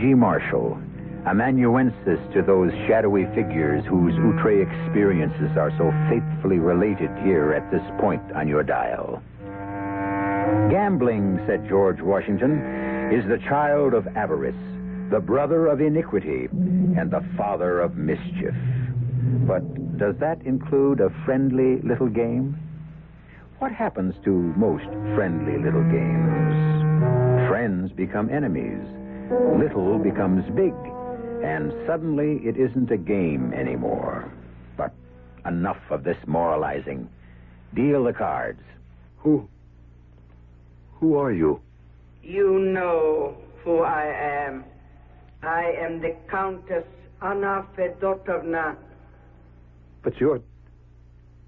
E.G. Marshall, amanuensis to those shadowy figures whose outre experiences are so faithfully related here at this point on your dial. Gambling, said George Washington, is the child of avarice, the brother of iniquity, and the father of mischief. But does that include a friendly little game? What happens to most friendly little games? Friends become enemies. Little becomes big. And suddenly it isn't a game anymore. But enough of this moralizing. Deal the cards. Who? Who are you? You know who I am. I am the Countess Anna Fedotovna. But you're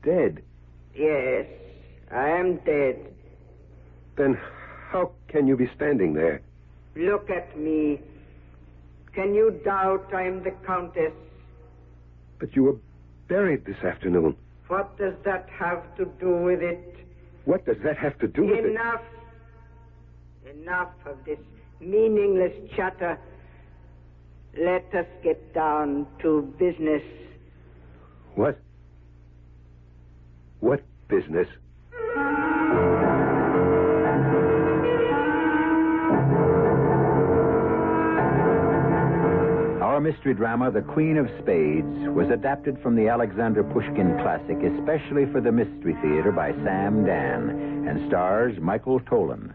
dead. Yes, I am dead. Then how can you be standing there? Look at me. Can you doubt I am the Countess? But you were buried this afternoon. What does that have to do with it? What does that have to do with it? Enough. Enough of this meaningless chatter. Let us get down to business. What? What business? Mystery drama, The Queen of Spades, was adapted from the Alexander Pushkin classic, especially for the Mystery Theater by Sam Dann, and stars Michael Tolan.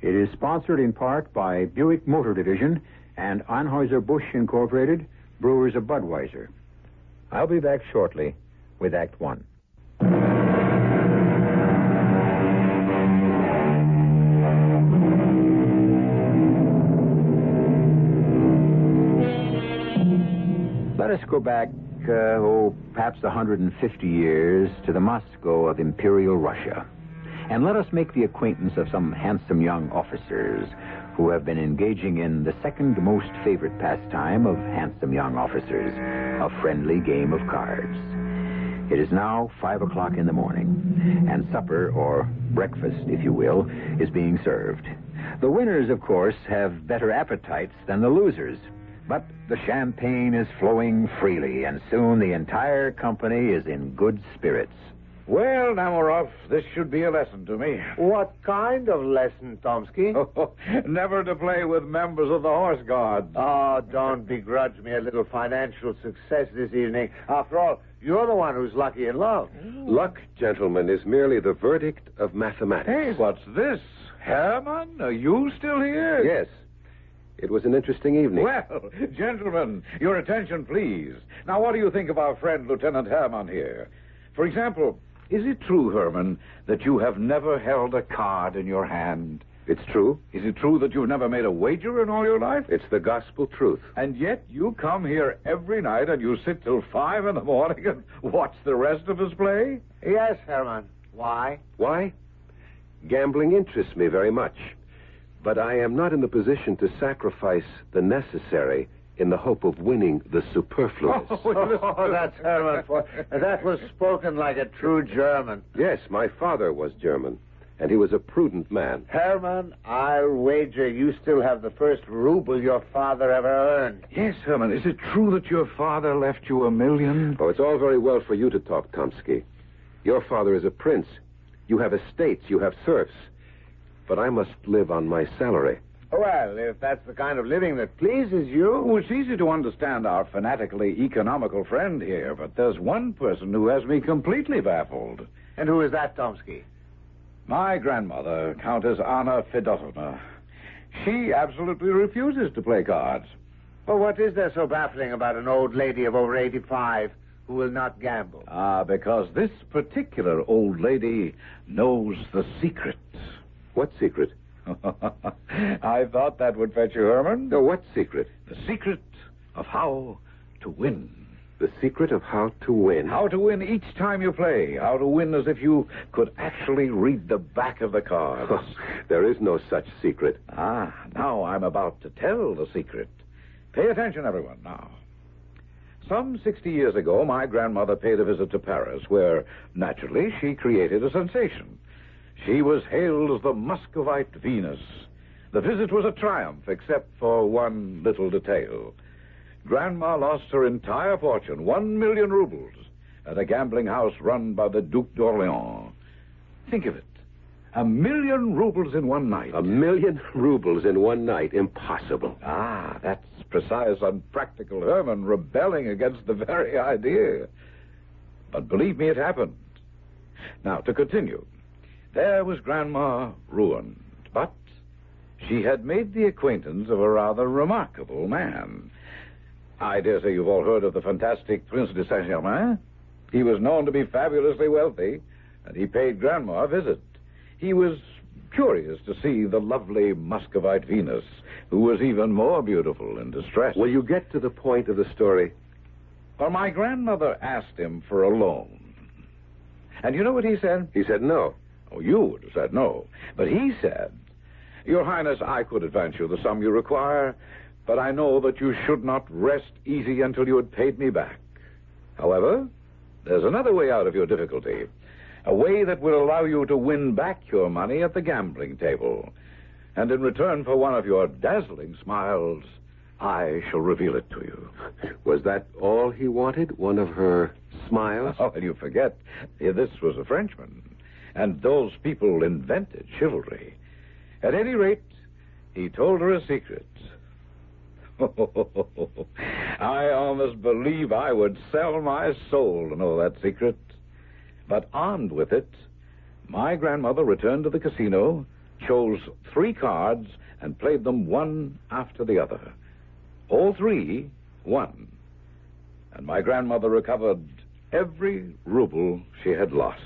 It is sponsored in part by Buick Motor Division and Anheuser-Busch Incorporated, Brewers of Budweiser. I'll be back shortly with Act One. Us go back, uh, oh, perhaps 150 years to the Moscow of Imperial Russia. And let us make the acquaintance of some handsome young officers who have been engaging in the second most favorite pastime of handsome young officers, a friendly game of cards. It is now five o'clock in the morning, and supper, or breakfast, if you will, is being served. The winners, of course, have better appetites than the losers. But the champagne is flowing freely, and soon the entire company is in good spirits. Well, Namarov, this should be a lesson to me. What kind of lesson, Tomsky? Never to play with members of the Horse Guards. Oh, don't begrudge me a little financial success this evening. After all, you're the one who's lucky in love. Oh. Luck, gentlemen, is merely the verdict of mathematics. Hey, what's this? Herman, are you still here? Yes. It was an interesting evening. Well, gentlemen, your attention, please. Now, what do you think of our friend, Lieutenant Herman here? For example, is it true, Herman, that you have never held a card in your hand? It's true. Is it true that you've never made a wager in all your life? It's the gospel truth. And yet you come here every night and you sit till five in the morning and watch the rest of us play? Yes, Herman. Why? Why? Gambling interests me very much. But I am not in the position to sacrifice the necessary in the hope of winning the superfluous. Oh, oh, that's Herman. For, that was spoken like a true German. Yes, my father was German, and he was a prudent man. Herman, I'll wager you still have the first ruble your father ever earned. Yes, Herman. Is it true that your father left you a million? Oh, it's all very well for you to talk, Tomsky. Your father is a prince. You have estates, you have serfs. But I must live on my salary. Well, if that's the kind of living that pleases you. Oh, it's easy to understand our fanatically economical friend here, but there's one person who has me completely baffled. And who is that, Tomsky? My grandmother, Countess Anna Fedotovna. She absolutely refuses to play cards. Well, what is there so baffling about an old lady of over 85 who will not gamble? Ah, because this particular old lady knows the secret. What secret? I thought that would fetch you, Herman. No, what secret? The secret of how to win. The secret of how to win. How to win each time you play. How to win as if you could actually read the back of the cards. There is no such secret. Ah, now I'm about to tell the secret. Pay attention, everyone, now. Some 60 years ago, my grandmother paid a visit to Paris, where, naturally, she created a sensation. She was hailed as the Muscovite Venus. The visit was a triumph, except for one little detail. Grandma lost her entire fortune, one million rubles, at a gambling house run by the Duc d'Orléans. Think of it. A million rubles in one night. A million rubles in one night. Impossible. Ah, that's precise, unpractical Herman rebelling against the very idea. But believe me, it happened. Now, to continue. There was Grandma ruined, but she had made the acquaintance of a rather remarkable man. I dare say you've all heard of the fantastic Prince de Saint Germain. He was known to be fabulously wealthy, and he paid Grandma a visit. He was curious to see the lovely Muscovite Venus, who was even more beautiful in distress. Will you get to the point of the story? Well, my grandmother asked him for a loan. And you know what he said? He said no. Oh, you would have said no. But he said, Your Highness, I could advance you the sum you require, but I know that you should not rest easy until you had paid me back. However, there's another way out of your difficulty. A way that will allow you to win back your money at the gambling table. And in return for one of your dazzling smiles, I shall reveal it to you. Was that all he wanted? One of her smiles? Oh, and you forget, this was a Frenchman. And those people invented chivalry. At any rate, he told her a secret. I almost believe I would sell my soul to know that secret. But armed with it, my grandmother returned to the casino, chose three cards, and played them one after the other. All three won. And my grandmother recovered every ruble she had lost.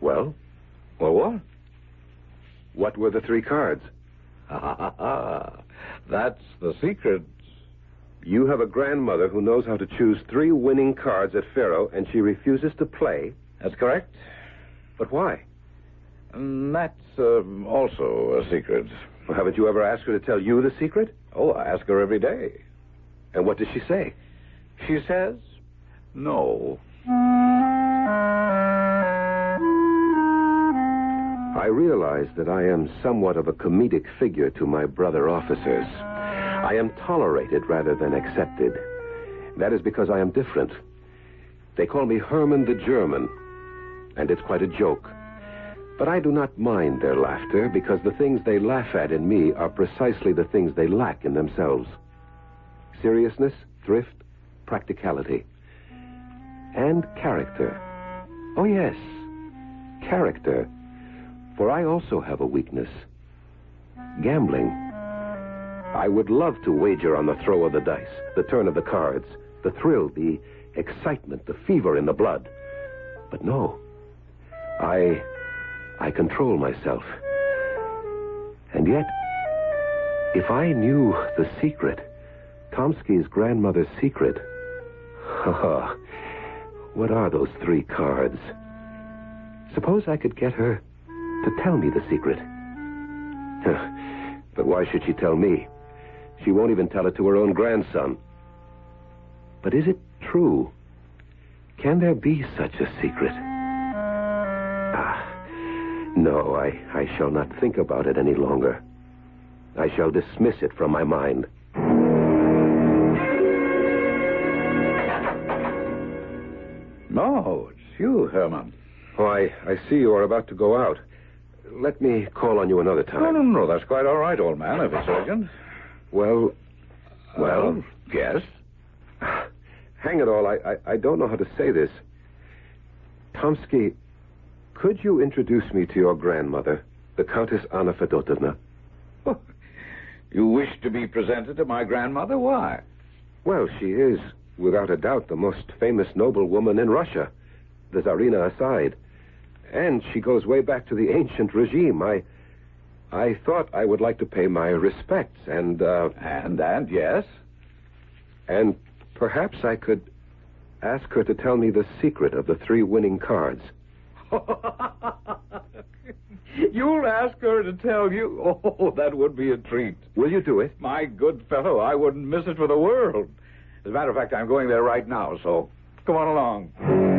Well, Well, what? what were the three cards? That's the secret. You have a grandmother who knows how to choose three winning cards at Faro, and she refuses to play. That's correct. But why? And that's um, also a secret. Well, haven't you ever asked her to tell you the secret? Oh, I ask her every day. And what does she say? She says, no. Realize that I am somewhat of a comedic figure to my brother officers. I am tolerated rather than accepted. That is because I am different. They call me Herman the German, and it's quite a joke. But I do not mind their laughter because the things they laugh at in me are precisely the things they lack in themselves seriousness, thrift, practicality, and character. Oh, yes, character. For I also have a weakness gambling. I would love to wager on the throw of the dice, the turn of the cards, the thrill, the excitement, the fever in the blood. But no. I. I control myself. And yet, if I knew the secret, Tomsky's grandmother's secret, ha what are those three cards? Suppose I could get her to tell me the secret. but why should she tell me? She won't even tell it to her own grandson. But is it true? Can there be such a secret? Ah, no, I, I shall not think about it any longer. I shall dismiss it from my mind. No, it's you, Herman. Oh, I, I see you are about to go out. Let me call on you another time. No, no, no, that's quite all right, old man, if it's urgent. Well, uh, Well, yes. hang it all, I, I, I don't know how to say this. Tomsky, could you introduce me to your grandmother, the Countess Anna Fedotovna? Oh, you wish to be presented to my grandmother? Why? Well, she is, without a doubt, the most famous noblewoman in Russia, the Tsarina aside. And she goes way back to the ancient regime. I, I thought I would like to pay my respects, and uh, And, and, yes. and perhaps I could ask her to tell me the secret of the three winning cards. You'll ask her to tell you? Oh, that would be a treat. Will you do it? My good fellow, I wouldn't miss it for the world. As a matter of fact, I'm going there right now, so come on along.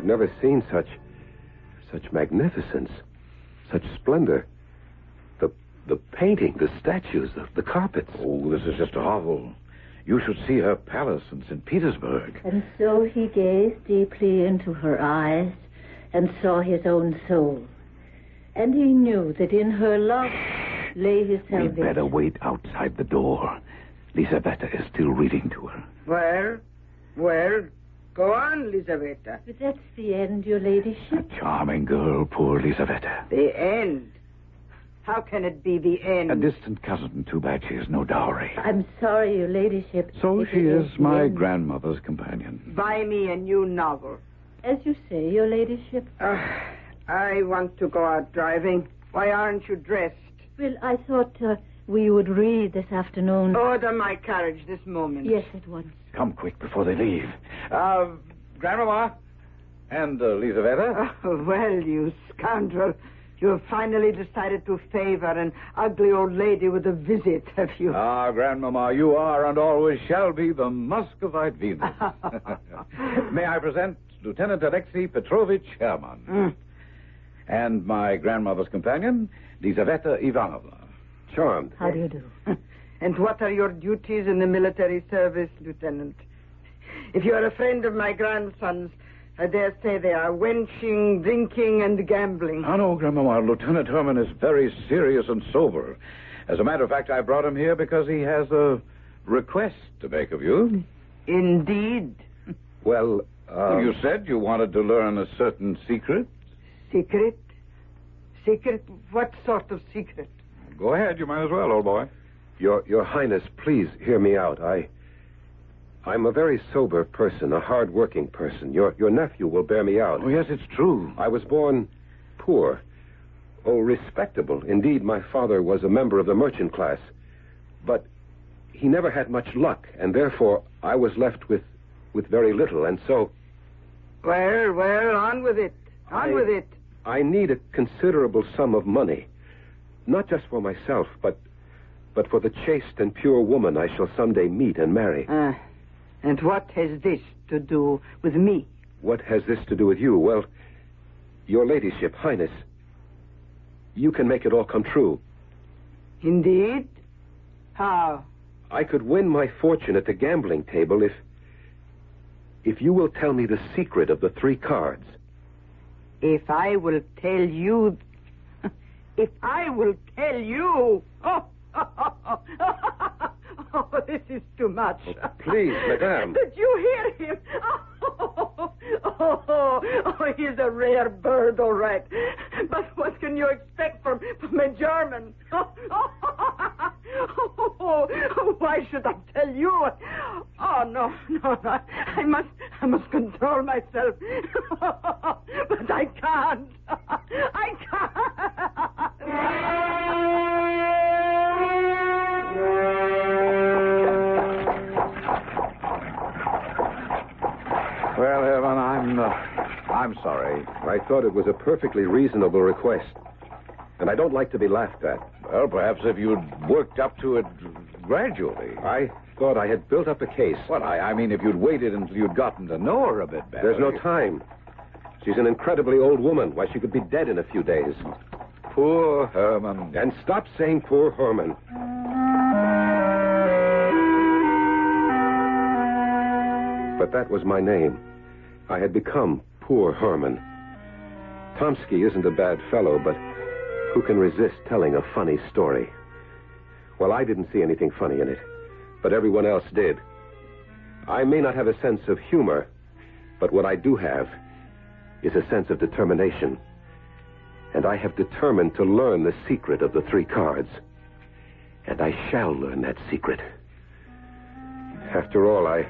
I've never seen such such magnificence, such splendor. The the painting, the statues, the, the carpets. Oh, this is just a hovel. You should see her palace in St. Petersburg. And so he gazed deeply into her eyes and saw his own soul. And he knew that in her love lay his salvation. We'd better wait outside the door. Lisabetta is still reading to her. Where? well, go on, Lisaveta. But that's the end, your ladyship. A charming girl, poor Lisabetta. The end. How can it be the end? A distant cousin. Too bad she has no dowry. I'm sorry, your ladyship. So If she is, the my end. grandmother's companion. Buy me a new novel. As you say, your ladyship. Ah, I want to go out driving. Why aren't you dressed? Well, I thought uh, we would read this afternoon. Order my carriage this moment. Yes, at once. Come quick before they leave. Uh, Grandmama? And uh, Lisabetta? Oh, well, you scoundrel. You have finally decided to favor an ugly old lady with a visit, have you? Ah, Grandmama, you are and always shall be the Muscovite Venus. May I present Lieutenant Alexei Petrovich Herman Mm. and my grandmother's companion, Lizaveta Ivanovna. Charmed. How do you do? And what are your duties in the military service, Lieutenant? If you are a friend of my grandson's, I dare say they are wenching, drinking, and gambling. Oh, no, Grandmama. Lieutenant Herman is very serious and sober. As a matter of fact, I brought him here because he has a request to make of you. Indeed. Well, uh, you said you wanted to learn a certain secret. Secret? Secret? What sort of secret? Go ahead. You might as well, old boy. Your Your Highness, please hear me out. I I'm a very sober person, a hard-working person. Your your nephew will bear me out. Oh, yes, it's true. I was born poor. Oh, respectable. Indeed, my father was a member of the merchant class. But he never had much luck, and therefore I was left with with very little, and so Well, well, on with it. On I- with it. I need a considerable sum of money. Not just for myself, but but for the chaste and pure woman I shall someday meet and marry. Uh, and what has this to do with me? What has this to do with you? Well, your ladyship, highness, you can make it all come true. Indeed? How? I could win my fortune at the gambling table if if you will tell me the secret of the three cards. If I will tell you. If I will tell you. Oh, this is too much. Oh, please, madame. Did you hear him? Oh, oh, oh, oh, he's a rare bird, all right. But what can you expect from, from a German? Oh, oh, oh, why should I tell you? Oh, no, no, no. I must, I must control myself. But I can't. I Well, Herman, I'm uh, I'm sorry. I thought it was a perfectly reasonable request. And I don't like to be laughed at. Well, perhaps if you'd worked up to it gradually. I thought I had built up a case. Well, I, I mean, if you'd waited until you'd gotten to know her a bit better. There's no time. She's an incredibly old woman. Why, she could be dead in a few days. Poor Herman. And stop saying poor Herman. But that was my name. I had become poor Herman. Tomsky isn't a bad fellow, but who can resist telling a funny story? Well, I didn't see anything funny in it, but everyone else did. I may not have a sense of humor, but what I do have is a sense of determination. And I have determined to learn the secret of the three cards. And I shall learn that secret. After all, I.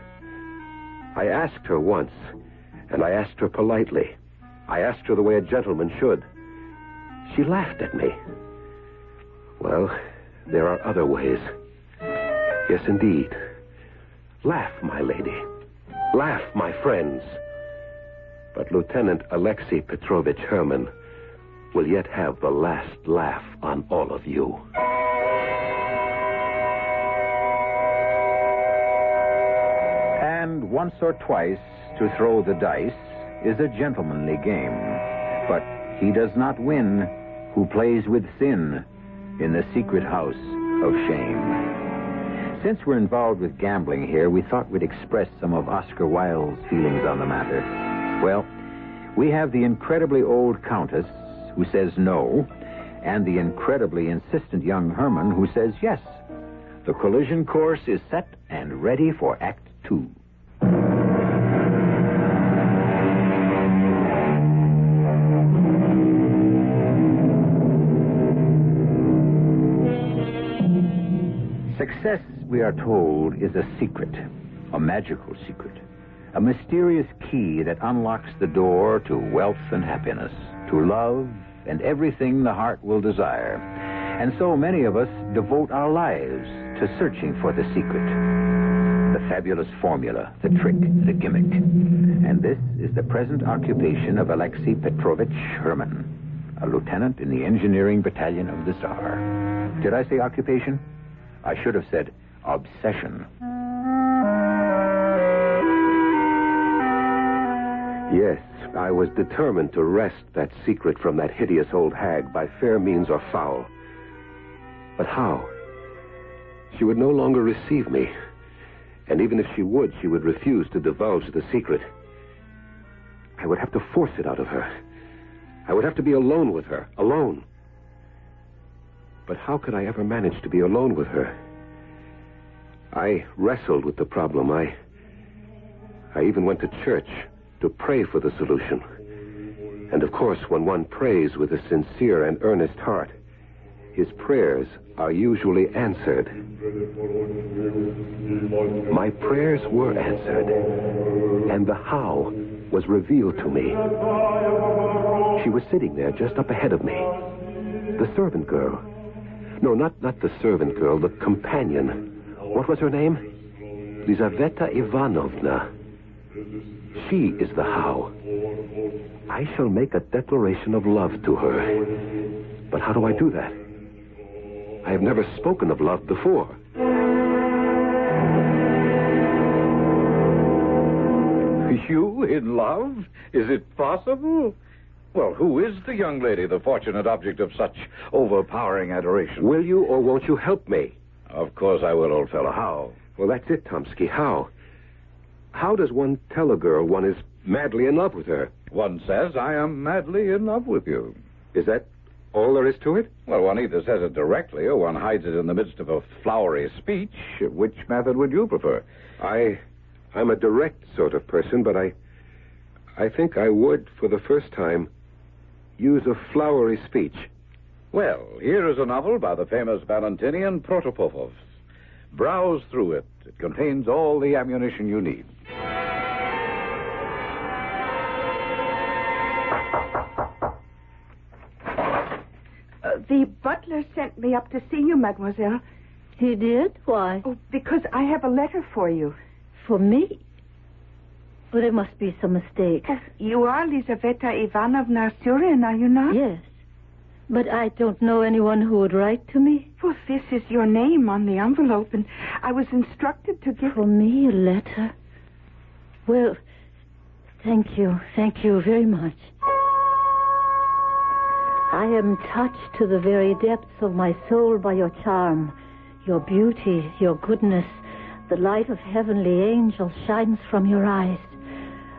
I asked her once, and I asked her politely. I asked her the way a gentleman should. She laughed at me. Well, there are other ways. Yes, indeed. Laugh, my lady. Laugh, my friends. But Lieutenant Alexei Petrovich Herman will yet have the last laugh on all of you. And once or twice to throw the dice, is a gentlemanly game, but he does not win who plays with sin in the secret house of shame. Since we're involved with gambling here, we thought we'd express some of Oscar Wilde's feelings on the matter. Well, we have the incredibly old Countess who says no, and the incredibly insistent young Herman who says yes. The collision course is set and ready for Act Two. We are told, is a secret, a magical secret, a mysterious key that unlocks the door to wealth and happiness, to love and everything the heart will desire. And so many of us devote our lives to searching for the secret, the fabulous formula, the trick, the gimmick. And this is the present occupation of Alexei Petrovich Herman, a lieutenant in the engineering battalion of the Tsar. Did I say occupation? I should have said obsession. Yes, I was determined to wrest that secret from that hideous old hag by fair means or foul. But how? She would no longer receive me. And even if she would, she would refuse to divulge the secret. I would have to force it out of her. I would have to be alone with her, alone. But how could I ever manage to be alone with her? I wrestled with the problem. I. I even went to church to pray for the solution. And of course, when one prays with a sincere and earnest heart, his prayers are usually answered. My prayers were answered, and the how was revealed to me. She was sitting there just up ahead of me. The servant girl. No, not, not the servant girl, the companion. What was her name? Lizaveta Ivanovna. She is the how. I shall make a declaration of love to her. But how do I do that? I have never spoken of love before. You in love? Is it possible? Well, who is the young lady, the fortunate object of such overpowering adoration? Will you or won't you help me? Of course I will, old fellow. How? Well, that's it, Tomsky. How? How does one tell a girl one is madly in love with her? One says, I am madly in love with you. Is that all there is to it? Well, one either says it directly or one hides it in the midst of a flowery speech. Which method would you prefer? I I'm a direct sort of person, but I I think I would, for the first time, use a flowery speech. Well, here is a novel by the famous Valentinian Protopopov. Browse through it. It contains all the ammunition you need. Uh, the butler sent me up to see you, mademoiselle. He did? Why? Oh, because I have a letter for you. For me? Well, there must be some mistake. Oh, you are Lizaveta Ivanovna Surin, are you not? Yes. But I don't know anyone who would write to me. Well, this is your name on the envelope, and I was instructed to give. For me, a letter? Well, thank you. Thank you very much. I am touched to the very depths of my soul by your charm, your beauty, your goodness. The light of heavenly angels shines from your eyes.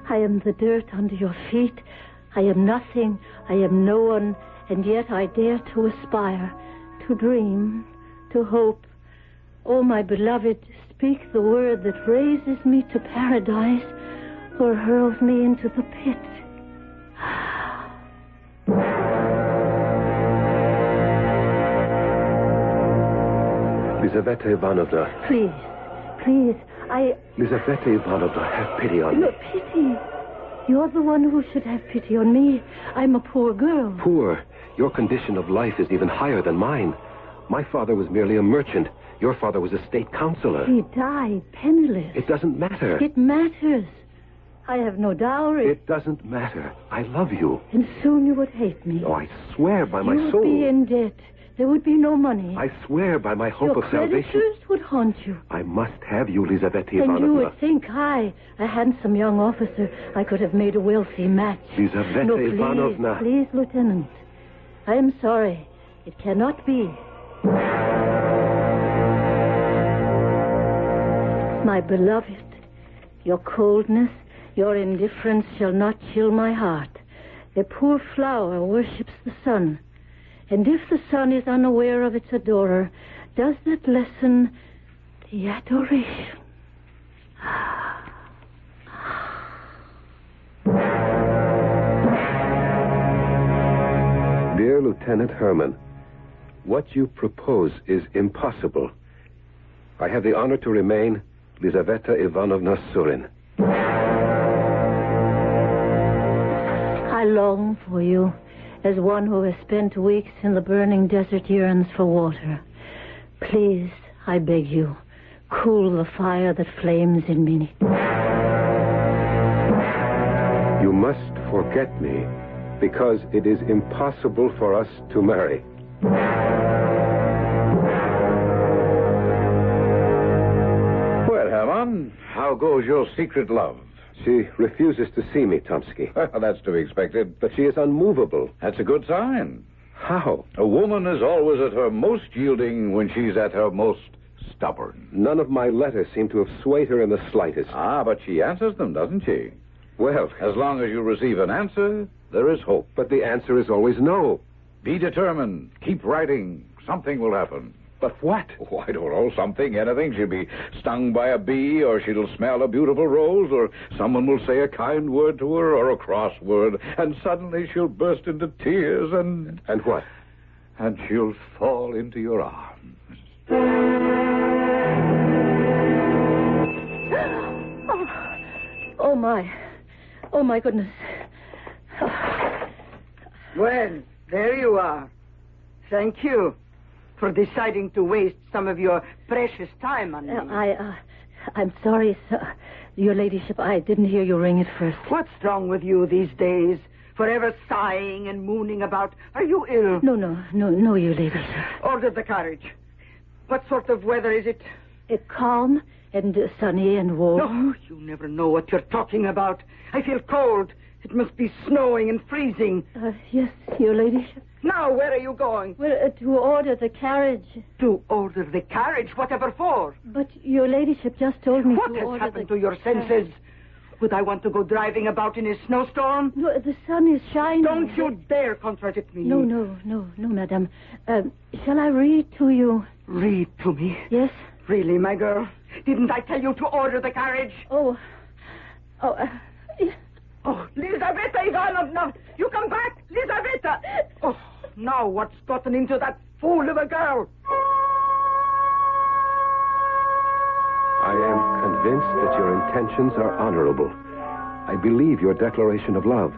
I am the dirt under your feet. I am nothing. I am no one. And yet I dare to aspire, to dream, to hope. Oh, my beloved, speak the word that raises me to paradise or hurls me into the pit. Lizaveta Ivanovna. Please, please, I. Lizaveta Ivanovna, have pity on me. No, pity. You're the one who should have pity on me. I'm a poor girl. Poor. Your condition of life is even higher than mine. My father was merely a merchant. Your father was a state councilor. He died penniless. It doesn't matter. It matters. I have no dowry. It doesn't matter. I love you. And soon you would hate me. Oh, I swear by my soul. you would be in debt. There would be no money. I swear by my hope Your of salvation. creditors would haunt you. I must have you, Lizaveta Ivanovna. And you would think I, a handsome young officer, I could have made a wealthy match. Lizaveta no, please, Ivanovna. please, Lieutenant. I am sorry. It cannot be. My beloved, your coldness, your indifference shall not chill my heart. A poor flower worships the sun. And if the sun is unaware of its adorer, does that lessen the adoration? Ah. Dear Lieutenant Herman, what you propose is impossible. I have the honor to remain Lizaveta Ivanovna Surin. I long for you as one who has spent weeks in the burning desert yearns for water. Please, I beg you, cool the fire that flames in me. You must forget me because it is impossible for us to marry. Well, Herman, how goes your secret love? She refuses to see me, Tomsky. That's to be expected. But she is unmovable. That's a good sign. How? A woman is always at her most yielding when she's at her most stubborn. None of my letters seem to have swayed her in the slightest. Ah, but she answers them, doesn't she? Well, As long as you receive an answer, there is hope. but the answer is always no. Be determined. Keep writing. Something will happen. But what? Oh, I don't know, something, anything. She'll be stung by a bee, or she'll smell a beautiful rose, or someone will say a kind word to her, or a cross word, and suddenly she'll burst into tears, and And what? and she'll fall into your arms. Oh, oh my. Oh, my goodness. Well, there you are. Thank you for deciding to waste some of your precious time on me. Uh, I, uh, I'm sorry, sir. Your ladyship, I didn't hear you ring at first. What's wrong with you these days? Forever sighing and mooning about. Are you ill? No, no, no, no, your ladyship. Order the carriage. What sort of weather is it? Uh, calm and uh, sunny and warm. No, you never know what you're talking about. I feel cold. It must be snowing and freezing. Uh, yes, your ladyship. Now, where are you going? Well, uh, to order the carriage. To order the carriage, whatever for. But your ladyship just told me What to has happened to your senses? Would I want to go driving about in a snowstorm? No, the sun is shining. Don't you dare contradict me. No, no, no, no, madam. Um, shall I read to you? Read to me. Yes? Really, my girl? Didn't I tell you to order the carriage? Oh. Oh, uh, yeah. Oh, Lizaveta Ivanovna! You come back! Lizaveta! Oh, now what's gotten into that fool of a girl? I am convinced that your intentions are honorable. I believe your declaration of love.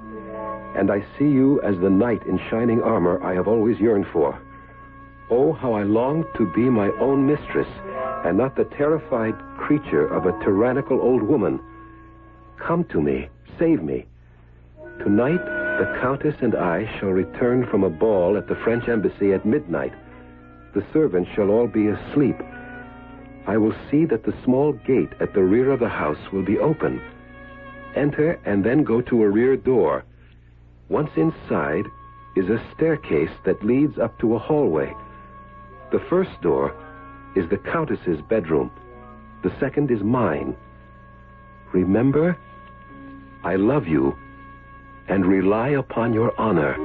And I see you as the knight in shining armor I have always yearned for. Oh, how I long to be my own mistress and not the terrified creature of a tyrannical old woman. Come to me. Save me. Tonight, the Countess and I shall return from a ball at the French embassy at midnight. The servants shall all be asleep. I will see that the small gate at the rear of the house will be open. Enter and then go to a rear door. Once inside is a staircase that leads up to a hallway. The first door is the Countess's bedroom. The second is mine. Remember, I love you and rely upon your honor.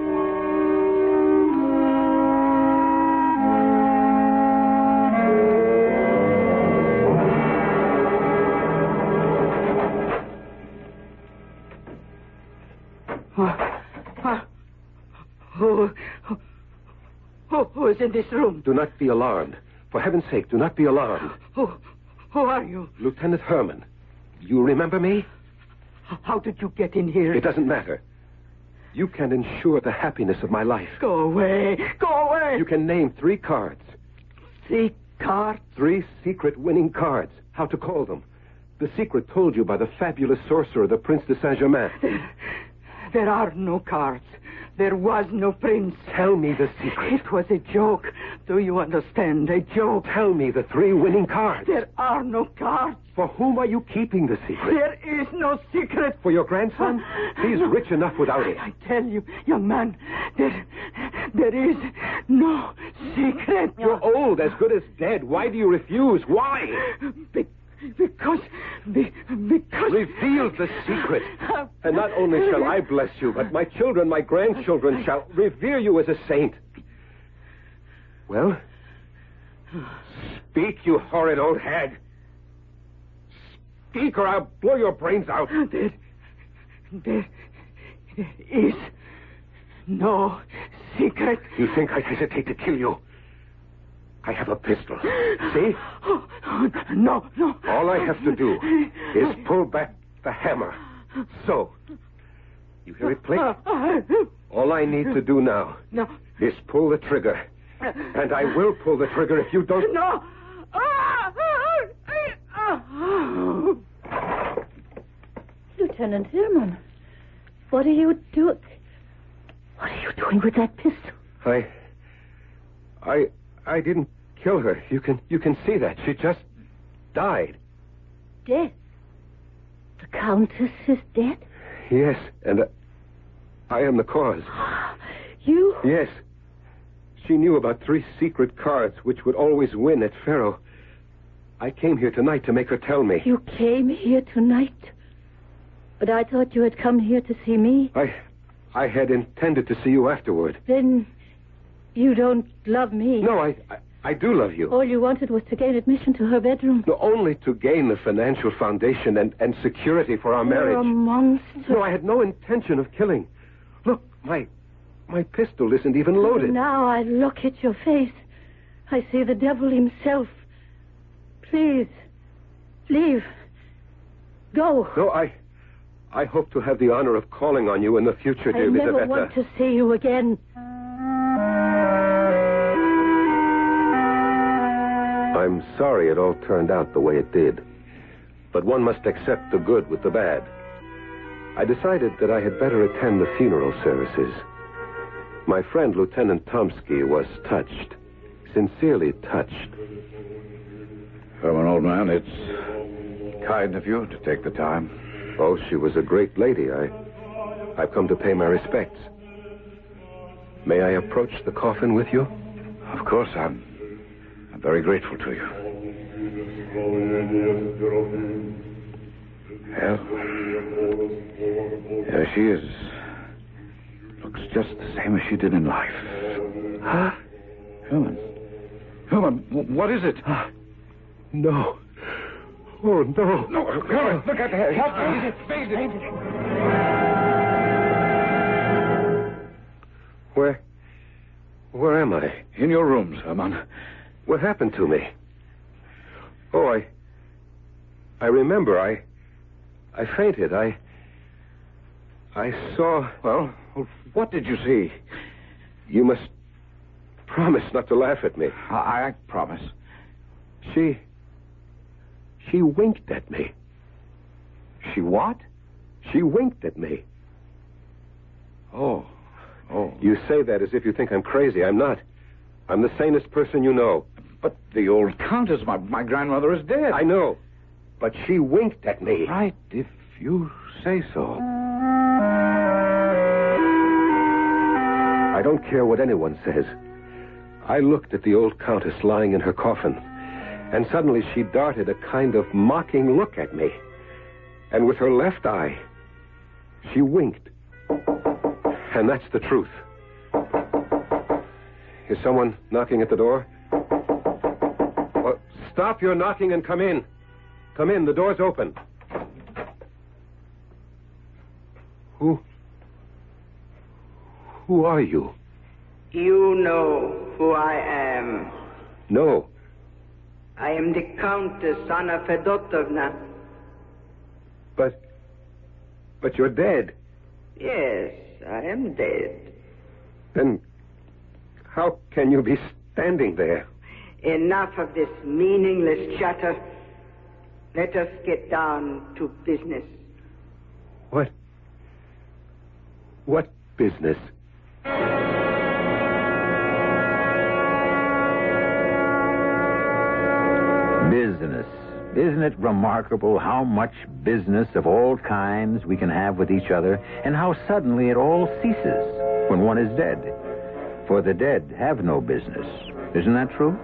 Oh, oh, who, who is in this room? Do not be alarmed. For heaven's sake, do not be alarmed. Who, who are you? Lieutenant Herman, you remember me? How did you get in here? It doesn't matter. You can ensure the happiness of my life. Go away. Go away. You can name three cards. See cards? Three secret winning cards. How to call them. The secret told you by the fabulous sorcerer, the Prince de Saint Germain. There are no cards. There was no prince. Tell me the secret. It was a joke. Do you understand? A joke. Tell me the three winning cards. There are no cards. For whom are you keeping the secret? There is no secret. For your grandson? He's rich enough without it. I tell you, young man, there, there is no secret. You're old, as good as dead. Why do you refuse? Why? Be- because, be- because. Reveal the secret. And not only shall I bless you, but my children, my grandchildren shall revere you as a saint. Well? Speak, you horrid old hag. Speak, or I'll blow your brains out. There, there is no secret. You think I'd hesitate to kill you? I have a pistol. See? Oh, no, no. All I have to do is pull back the hammer. So. You hear it click? All I need to do now No, is pull the trigger. And I will pull the trigger if you don't. no. Lieutenant Herman, what are you doing? What are you doing with that pistol? I. I. I didn't kill her. You can. You can see that. She just died. Dead. The Countess is dead? Yes, and uh, I am the cause. You? Yes. She knew about three secret cards which would always win at Faro. I came here tonight to make her tell me. You came here tonight? But I thought you had come here to see me. I. I had intended to see you afterward. Then you don't love me. No, I. I, I do love you. All you wanted was to gain admission to her bedroom. No, only to gain the financial foundation and, and security for our You're a monster. No, I had no intention of killing. Look, my my pistol isn't even loaded. Now I look at your face. I see the devil himself. Please, leave. Go. No, I I hope to have the honor of calling on you in the future, I dear never Lizaveta. want to see you again. I'm sorry it all turned out the way it did. But one must accept the good with the bad. I decided that I had better attend the funeral services. My friend Lieutenant Tomsky was touched, sincerely touched. Herman, old man, it's kind of you to take the time. Oh, she was a great lady. I, I've come to pay my respects. May I approach the coffin with you? Of course, I'm, I'm very grateful to you. Well, there she is. Looks just the same as she did in life. Huh? Herman. Herman, what is it? No. Oh, no. No, Herman, look at her. Help me. It's faded. Where. Where am I? In your rooms, Herman. What happened to me? Oh, I. I remember. I. I fainted. I. I saw. Well, what did you see? You must promise not to laugh at me. I, I promise. She. She winked at me. She what? She winked at me. Oh. Oh. You say that as if you think I'm crazy. I'm not. I'm the sanest person you know. But the old countess, my, my grandmother, is dead. I know. But she winked at me. Right, if you say so. I don't care what anyone says. I looked at the old countess lying in her coffin, and suddenly she darted a kind of mocking look at me. And with her left eye, she winked. And that's the truth. Is someone knocking at the door? Stop your knocking and come in. Come in, the door's open. Who? Who are you? You know who I am. No. I am the Countess Anna Fedotovna. But. But you're dead. Yes, I am dead. Then. How can you be standing there? Enough of this meaningless chatter. Let us get down to business. What? What business? Business. Isn't it remarkable how much business of all kinds we can have with each other and how suddenly it all ceases when one is dead? For the dead have no business. Isn't that true?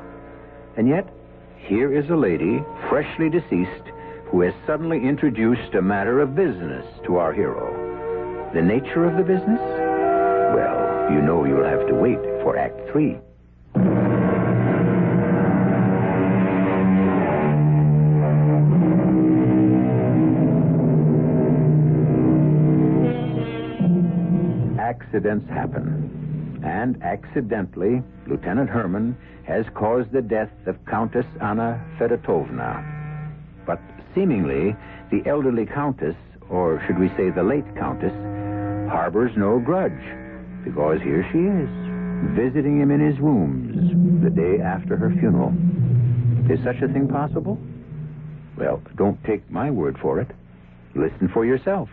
And yet, here is a lady, freshly deceased, who has suddenly introduced a matter of business to our hero. The nature of the business? Well, you know you'll have to wait for Act Three. Accidents happen. And accidentally, Lieutenant Herman has caused the death of Countess Anna Fedotovna. But seemingly, the elderly countess, or should we say the late countess, harbors no grudge, because here she is, visiting him in his rooms the day after her funeral. Is such a thing possible? Well, don't take my word for it. Listen for yourself.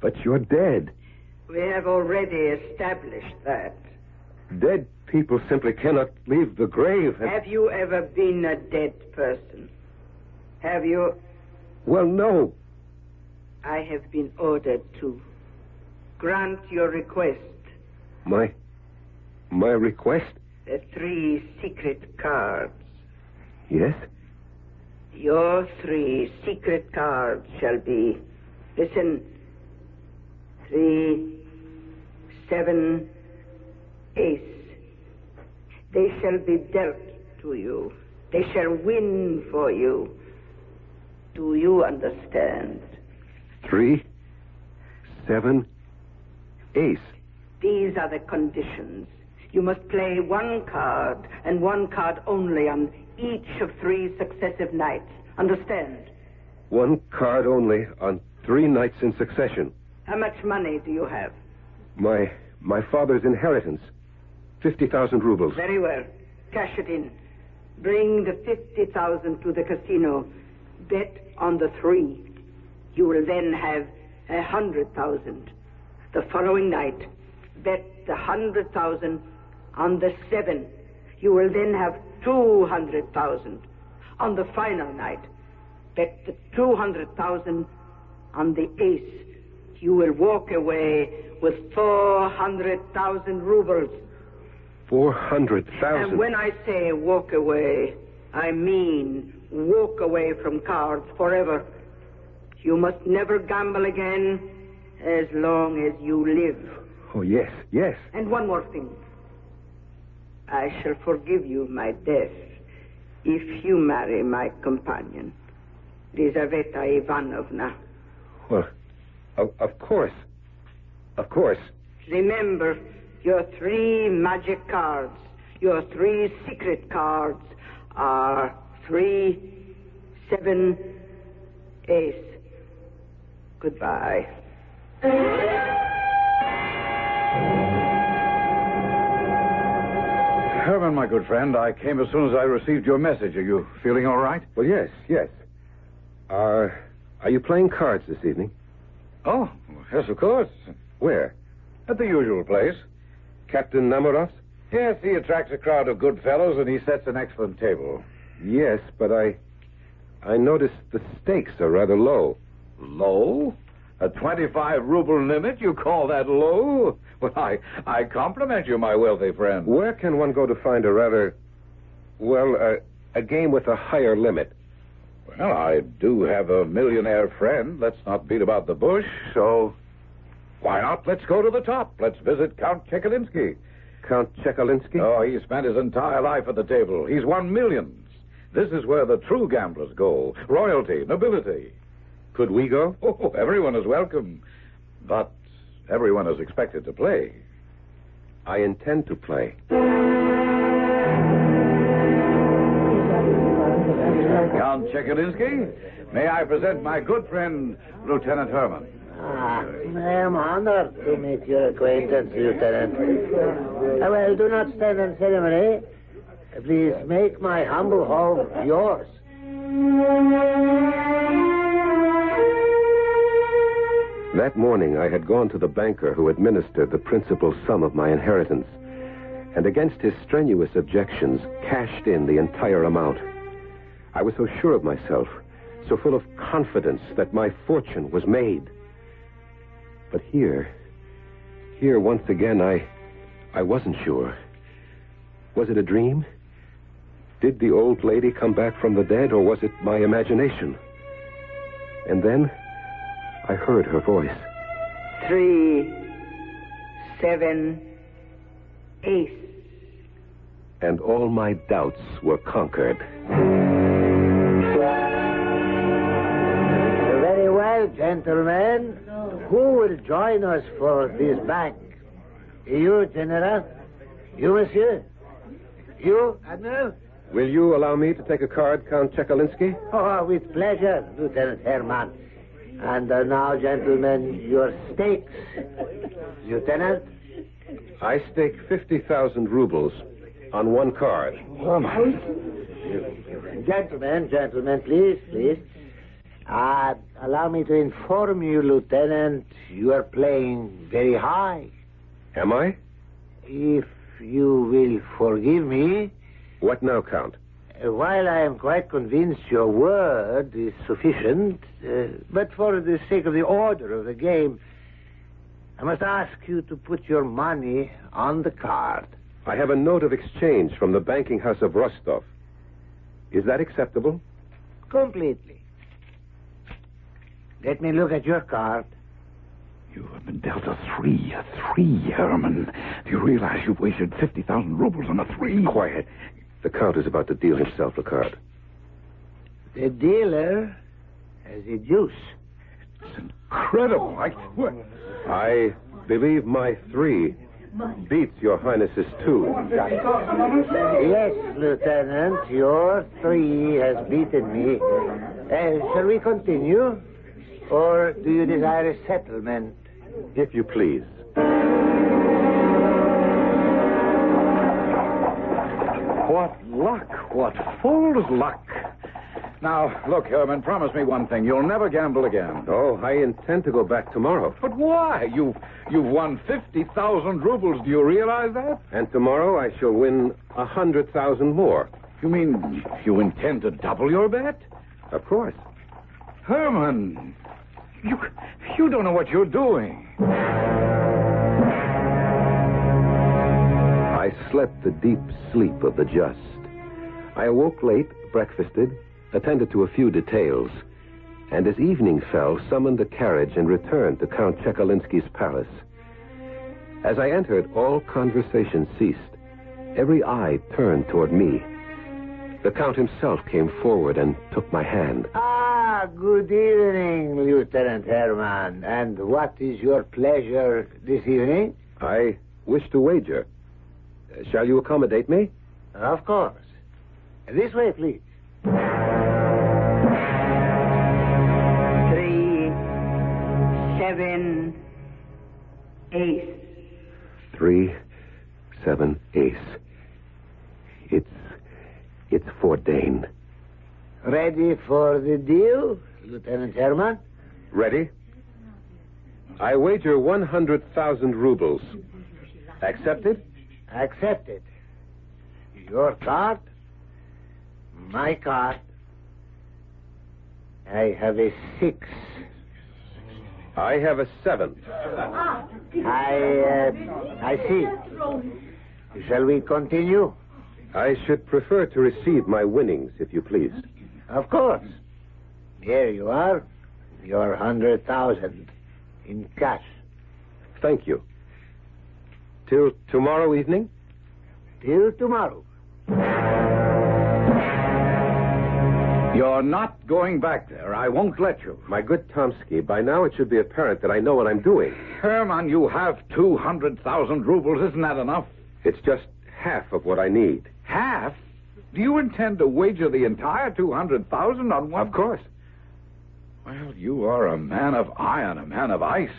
But you're dead. We have already established that. Dead people simply cannot leave the grave. and- Have you ever been a dead person? Have you? Well, no. I have been ordered to grant your request. My. My request? The three secret cards. Yes? Your three secret cards shall be. Listen. Three, seven, ace. They shall be dealt to you. They shall win for you. Do you understand? Three, seven, ace. These are the conditions. You must play one card and one card only on each of three successive nights. Understand? One card only on three nights in succession. How much money do you have? My my father's inheritance. Fifty thousand rubles. Very well. Cash it in. Bring the 50,000 to the casino. Bet on the three. You will then have a 100,000. The following night, bet the 100,000 on the seven. You will then have 200,000. On the final night, bet the 200,000 on the ace. You will walk away with 400,000 rubles. Four hundred And thousand. And when I say walk away, I mean walk away from cards forever. You must never gamble again as long as you live. Oh yes, yes. And one more thing. I shall forgive you my death if you marry my companion, Lizaveta Ivanovna. Well, of, of course, of course. Remember your three magic cards, your three secret cards are three, seven, ace. Goodbye. Herman, my good friend, I came as soon as I received your message. Are you feeling all right? Well, yes, yes. Are are you playing cards this evening? Oh, yes, of course. Where? At the usual place. Captain Namarov's? Yes, he attracts a crowd of good fellows, and he sets an excellent table. Yes, but I I noticed the stakes are rather low. Low? A 25 ruble limit? You call that low? Well, I, I compliment you, my wealthy friend. Where can one go to find a rather well, uh, a game with a higher limit? Well, I do have a millionaire friend. Let's not beat about the bush, so why not? Let's go to the top. Let's visit Count Chekalinsky. Count Chekalinsky? Oh, he spent his entire life at the table. He's won millions. This is where the true gamblers go. Royalty, nobility. Could we go? Oh, everyone is welcome. But everyone is expected to play. I intend to play. Count Chekalinsky, may I present my good friend, Lieutenant Herman. Ah, I am honored to make your acquaintance, Lieutenant. Uh, well, do not stand on ceremony. Please make my humble home yours. That morning, I had gone to the banker who administered the principal sum of my inheritance, and against his strenuous objections, cashed in the entire amount. I was so sure of myself, so full of confidence that my fortune was made. But here, here once again, I, I wasn't sure. Was it a dream? Did the old lady come back from the dead, or was it my imagination? And then I heard her voice. Three, seven, eight. And all my doubts were conquered. Gentlemen. Who will join us for this bank? You, General? You, Monsieur? You, Admiral? Will you allow me to take a card, Count Chekalinsky? Oh, with pleasure, Lieutenant Herman. And uh, now, gentlemen, your stakes. Lieutenant? I stake 50,000 rubles on one card. Oh, my. Gentlemen, gentlemen, please, please. Uh, allow me to inform you, Lieutenant, you are playing very high. Am I? If you will forgive me, What now, Count? uh, while I am quite convinced your word is sufficient, uh, but for the sake of the order of the game, I must ask you to put your money on the card. I have a note of exchange from the banking house of Rostov. Is that acceptable? Completely. Let me look at your card. You have been dealt a three, a three, Herman. Do you realize you've wasted 50,000 rubles on a three? Quiet. The Count is about to deal himself a card. The dealer has a deuce. It's incredible. I, what? I believe my three beats your Highness's two. Yes, Lieutenant, your three has beaten me. Uh, shall we continue? Or do you desire a settlement? If you please. What luck. What fool's luck. Now, look, Herman, promise me one thing. You'll never gamble again. Oh, I intend to go back tomorrow. But why? You've, you've won 50,000 rubles. Do you realize that? And tomorrow I shall win a hundred thousand more. You mean you intend to double your bet? Of course. Herman, you, you don't know what you're doing. I slept the deep sleep of the just. I awoke late, breakfasted, attended to a few details, and as evening fell, summoned a carriage and returned to Count Chekalinsky's palace. As I entered, all conversation ceased. Every eye turned toward me. The Count himself came forward and took my hand. Ah, Ah, good evening, Lieutenant Herman. And what is your pleasure this evening? I wish to wager. Uh, Shall you accommodate me? Of course. This way, please. Three, seven, ace. Three, seven, ace. It's. It's foreordained. Ready for the deal, Lieutenant Herman? Ready? I wager 100,000 rubles. Accepted? Accepted. Your card, my card. I have a six. I have a seven. I, uh, I see. Shall we continue? I should prefer to receive my winnings, if you please. Of course. Here you are. Your hundred thousand in cash. Thank you. Till tomorrow evening? Till tomorrow. You're not going back there. I won't let you. My good Tomsky, by now it should be apparent that I know what I'm doing. Herman, you have 200,000 rubles. Isn't that enough? It's just half of what I need. Half? Do you intend to wager the entire 200,000 on one? Of course. Well, you are a man of iron, a man of ice.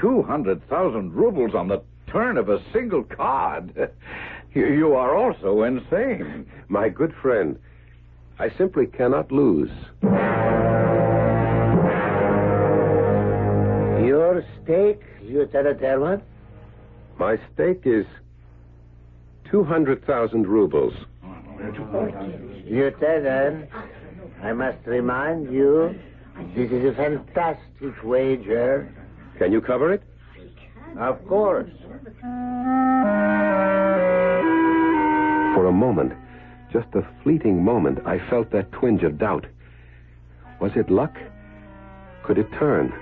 200,000 rubles on the turn of a single card. You- You are also insane. My good friend, I simply cannot lose. Your stake, Lieutenant Herman? My stake is 200,000 rubles. Lieutenant, I must remind you, this is a fantastic wager. Can you cover it? Of course. For a moment, just a fleeting moment, I felt that twinge of doubt. Was it luck? Could it turn?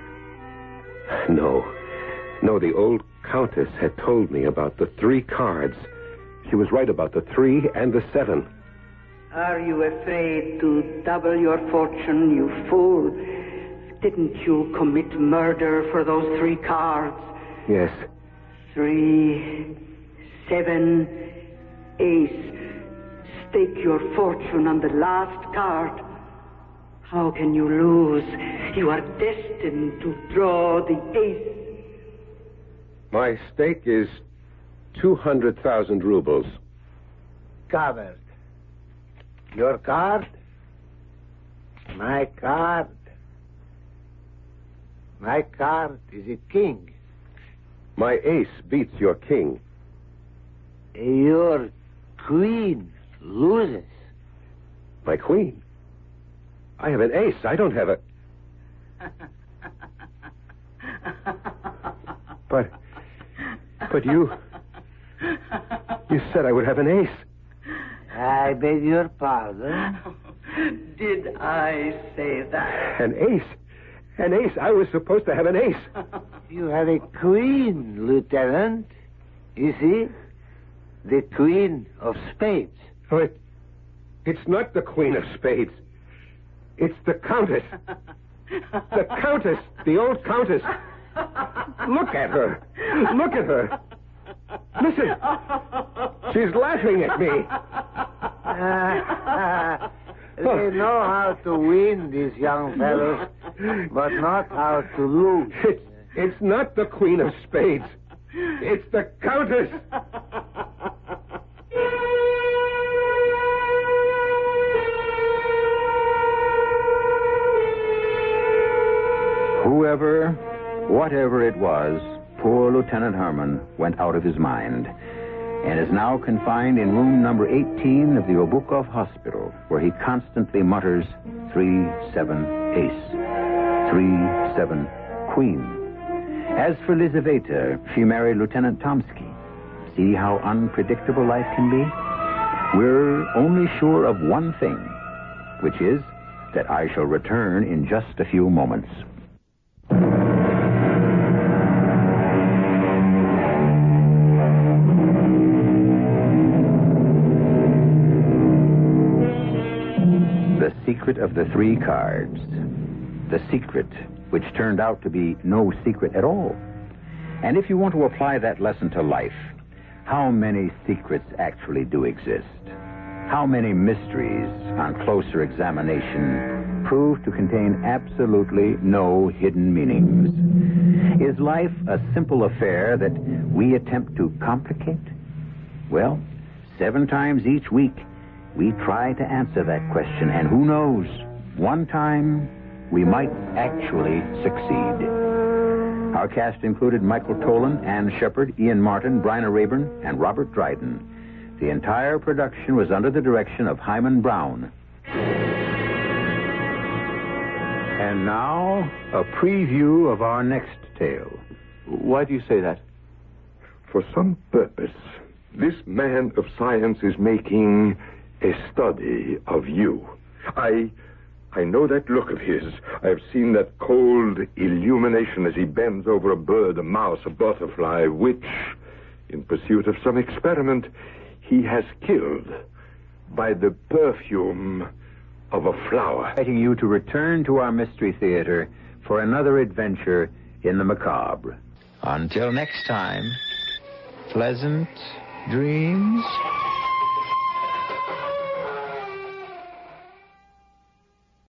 No. No, the old Countess had told me about the three cards. She was right about the three and the seven. Are you afraid to double your fortune, you fool? Didn't you commit murder for those three cards? Yes. Three, seven, ace. Stake your fortune on the last card. How can you lose? You are destined to draw the ace. My stake is 200,000 rubles. Covered. Your card? My card. My card is a king. My ace beats your king. Your queen loses. My queen. I have an ace. I don't have a. But. But you. You said I would have an ace. I beg your pardon. Did I say that? An ace. An ace. I was supposed to have an ace. You have a queen, Lieutenant. You see? The queen of spades. Oh, it, it's not the queen of spades. It's the countess. The countess. The old countess. Look at her. Look at her. Listen. She's laughing at me. they know how to win, these young fellows, but not how to lose. It's, it's not the queen of spades. It's the countess. Whoever, whatever it was, poor Lieutenant Herman went out of his mind and is now confined in room number 18 of the Obukov Hospital, where he constantly mutters 3 7 ace, 3 7 queen. As for Lizaveta, she married Lieutenant Tomsky. See how unpredictable life can be? We're only sure of one thing, which is that I shall return in just a few moments. Secret of the three cards. The secret, which turned out to be no secret at all. And if you want to apply that lesson to life, how many secrets actually do exist? How many mysteries, on closer examination, prove to contain absolutely no hidden meanings? Is life a simple affair that we attempt to complicate? Well, seven times each week, we try to answer that question, and who knows, one time we might actually succeed. Our cast included Michael Tolan, Ann Shepherd, Ian Martin, Bryna Raeburn, and Robert Dryden. The entire production was under the direction of Himan Brown. And now, a preview of our next tale. Why do you say that? For some purpose, this man of science is making a study of you. I. I know that look of his. I have seen that cold illumination as he bends over a bird, a mouse, a butterfly, which, in pursuit of some experiment, he has killed by the perfume of a flower. Inviting you to return to our Mystery Theater for another adventure in the macabre. Until next time, pleasant dreams.